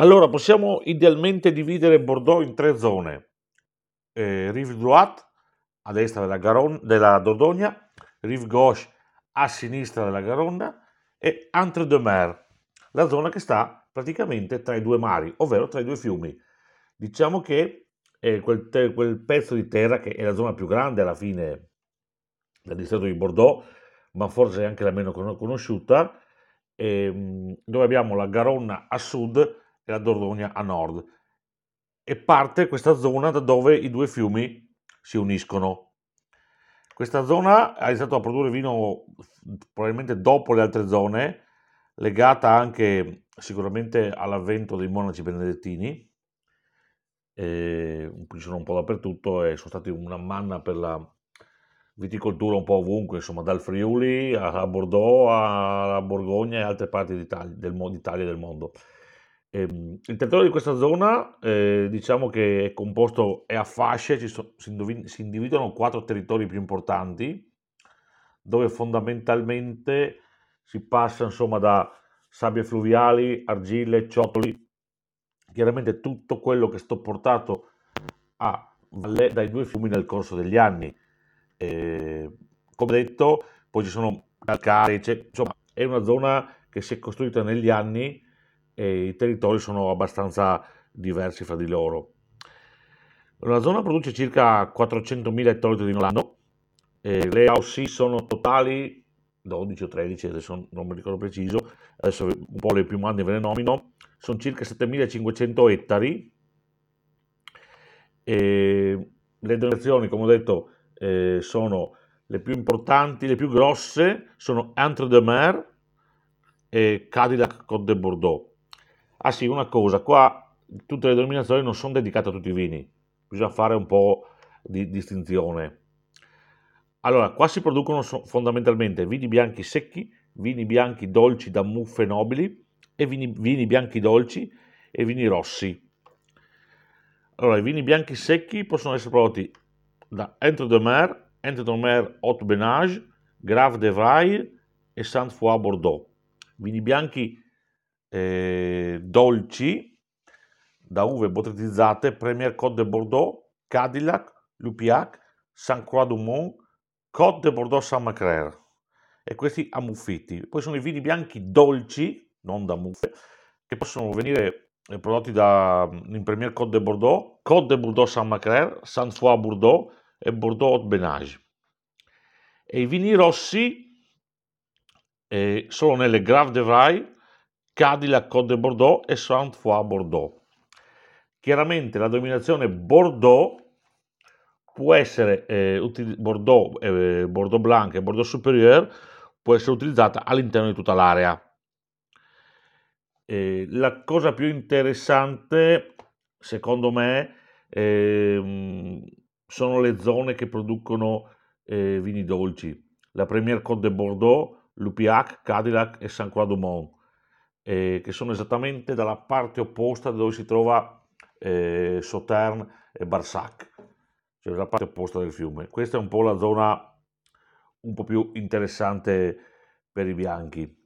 Allora, possiamo idealmente dividere Bordeaux in tre zone. Eh, Rive Droite, a destra della, Garonne, della Dordogne, Rive Gauche, a sinistra della Garonna, e Entre-deux-Mers, la zona che sta praticamente tra i due mari, ovvero tra i due fiumi. Diciamo che eh, quel, te- quel pezzo di terra, che è la zona più grande alla fine del distretto di Bordeaux, ma forse anche la meno conosciuta, ehm, dove abbiamo la Garonna a sud e la Dordogne a nord. E parte questa zona da dove i due fiumi si uniscono. Questa zona ha iniziato a produrre vino probabilmente dopo le altre zone, legata anche sicuramente all'avvento dei monaci benedettini, eh, sono un po' dappertutto e sono stati una manna per la viticoltura un po' ovunque, insomma, dal Friuli a Bordeaux, alla Borgogna e altre parti d'Italia, del, d'Italia e del mondo. Ehm, il territorio di questa zona, eh, diciamo che è composto, è a fasce, so, si, indovin- si individuano quattro territori più importanti, dove fondamentalmente si passa insomma da sabbie fluviali, argille, ciottoli, chiaramente tutto quello che sto portato a valle dai due fiumi nel corso degli anni. Eh, come detto, poi ci sono calcari, insomma, è una zona che si è costruita negli anni e i territori sono abbastanza diversi fra di loro. La zona produce circa 400.000 ettolitri di l'anno, le AOC sono totali 12 o 13, adesso non mi ricordo preciso, adesso un po' le più mani ve le nomino, sono circa 7500 ettari. E le donazioni, come ho detto, eh, sono le più importanti, le più grosse, sono Entre de Mer e Cadillac Côte de Bordeaux. Ah sì, una cosa, qua tutte le denominazioni non sono dedicate a tutti i vini, bisogna fare un po' di distinzione. Allora, qua si producono fondamentalmente vini bianchi secchi, vini bianchi dolci da muffe nobili e vini, vini bianchi dolci e vini rossi. Allora, i vini bianchi secchi possono essere prodotti da Entre de Mer, Entre de Mer Haute Benage, Grave de Vraille e Saint-Foy Bordeaux. Vini bianchi eh, dolci da uve bottiglizzate Premier Côte de Bordeaux, Cadillac, Lupiac, Saint-Croix du Mont, Côte de Bordeaux Saint-Macraire e questi ammuffiti. Poi sono i vini bianchi dolci, non da muffe, che possono venire eh, prodotti da, mm, in Premier Côte de Bordeaux, Côte de Bordeaux Saint-Macraire, Saint-Foy Bordeaux e Bordeaux Haute Benage. E i vini rossi eh, sono nelle Grave de Vraille, Cadillac Côte de Bordeaux e Saint-Foy Bordeaux. Chiaramente la dominazione Bordeaux può essere eh, util- Bordeaux, eh, Bordeaux Blanc e Bordeaux Supérieur può essere utilizzata all'interno di tutta l'area. Eh, la cosa più interessante, secondo me, eh, sono le zone che producono eh, vini dolci. La Première Côte de Bordeaux, Lupiac, Cadillac e Saint-Croix-du-Mont, eh, che sono esattamente dalla parte opposta dove si trova eh, Sauternes e Barsac cioè la parte opposta del fiume. Questa è un po' la zona un po' più interessante per i bianchi.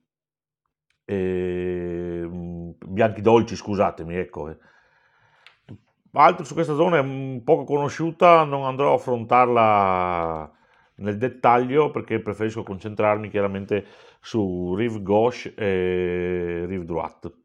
E, ehm, bianchi dolci, scusatemi, ecco. Eh. Altro su questa zona è poco conosciuta, non andrò a affrontarla nel dettaglio perché preferisco concentrarmi chiaramente su Rive Gauche e Rive Droite.